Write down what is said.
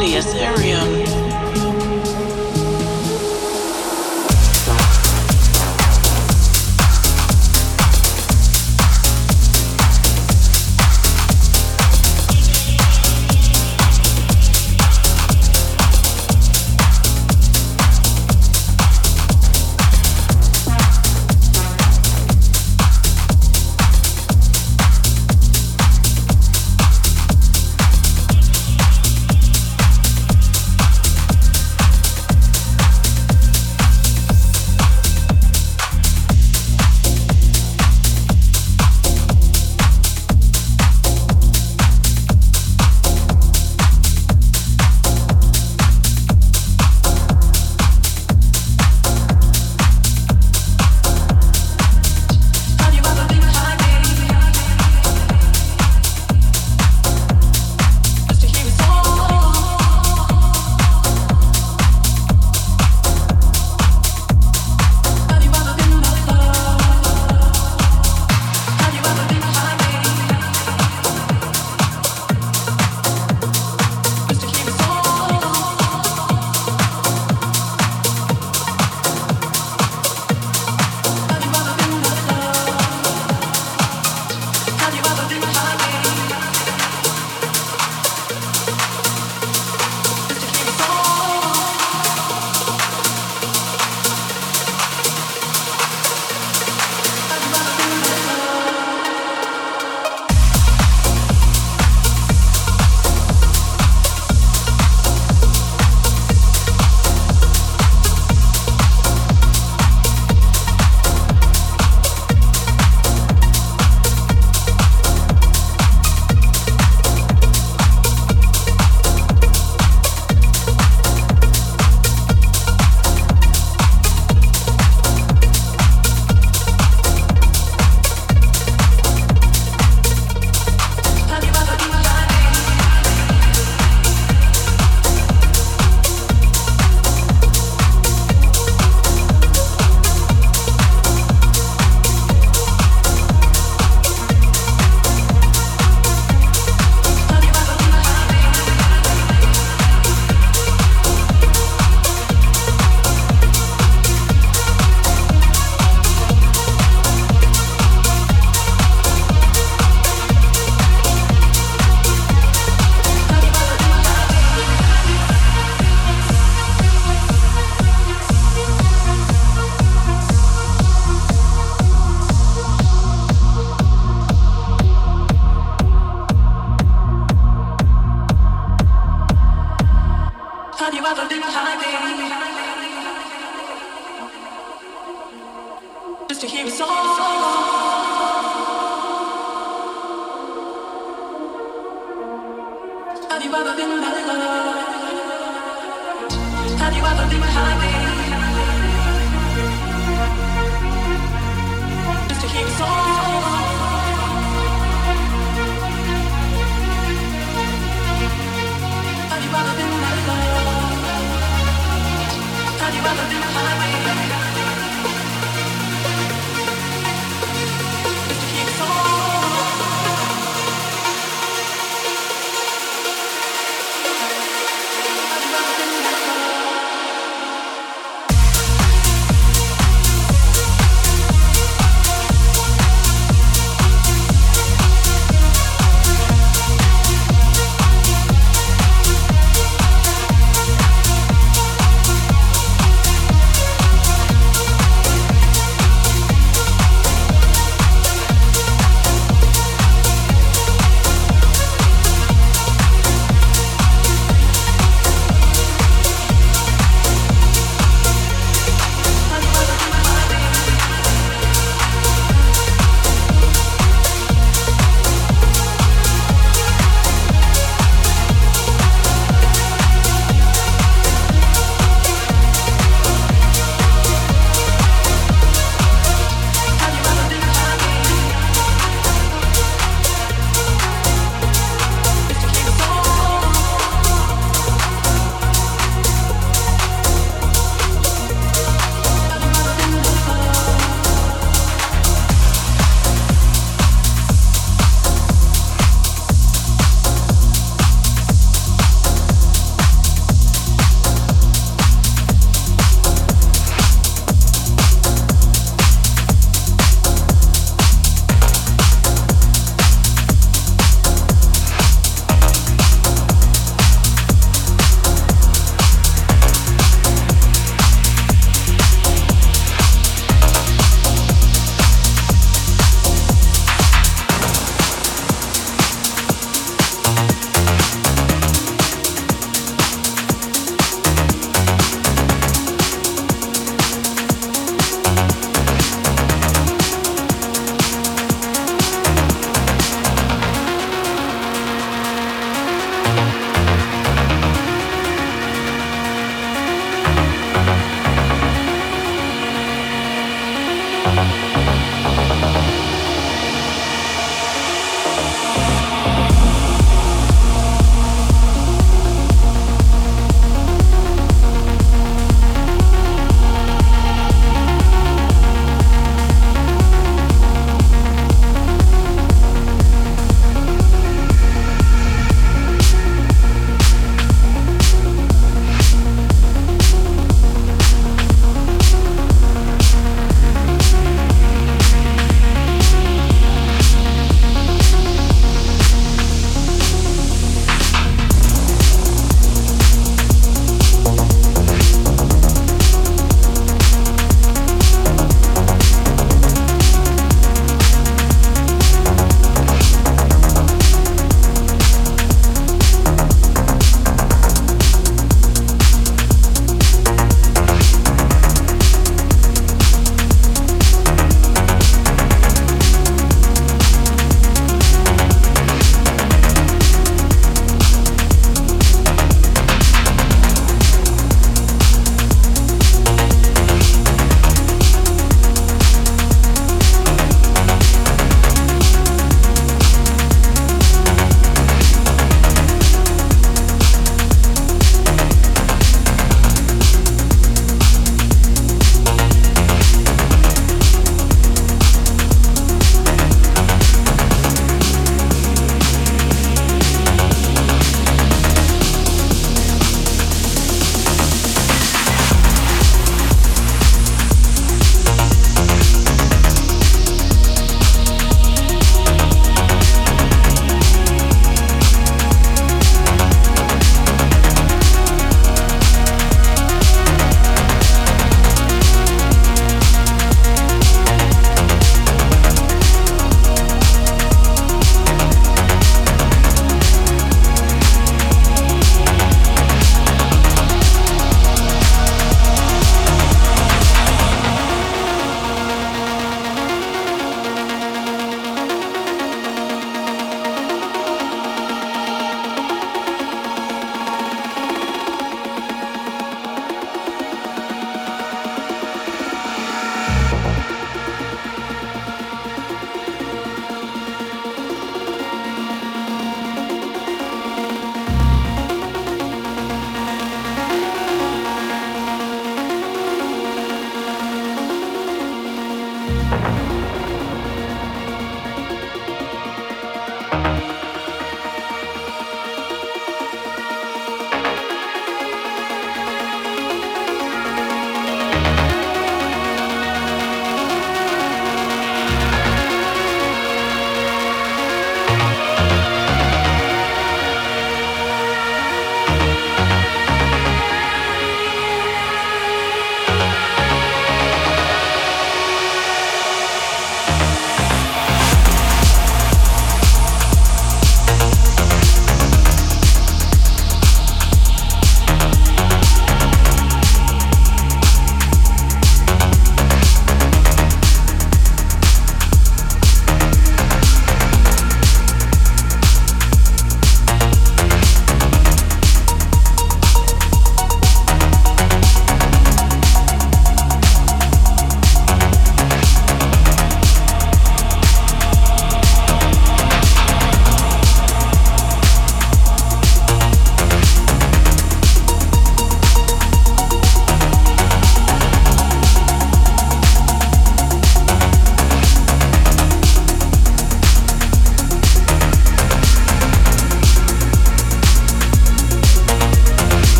tiniest area.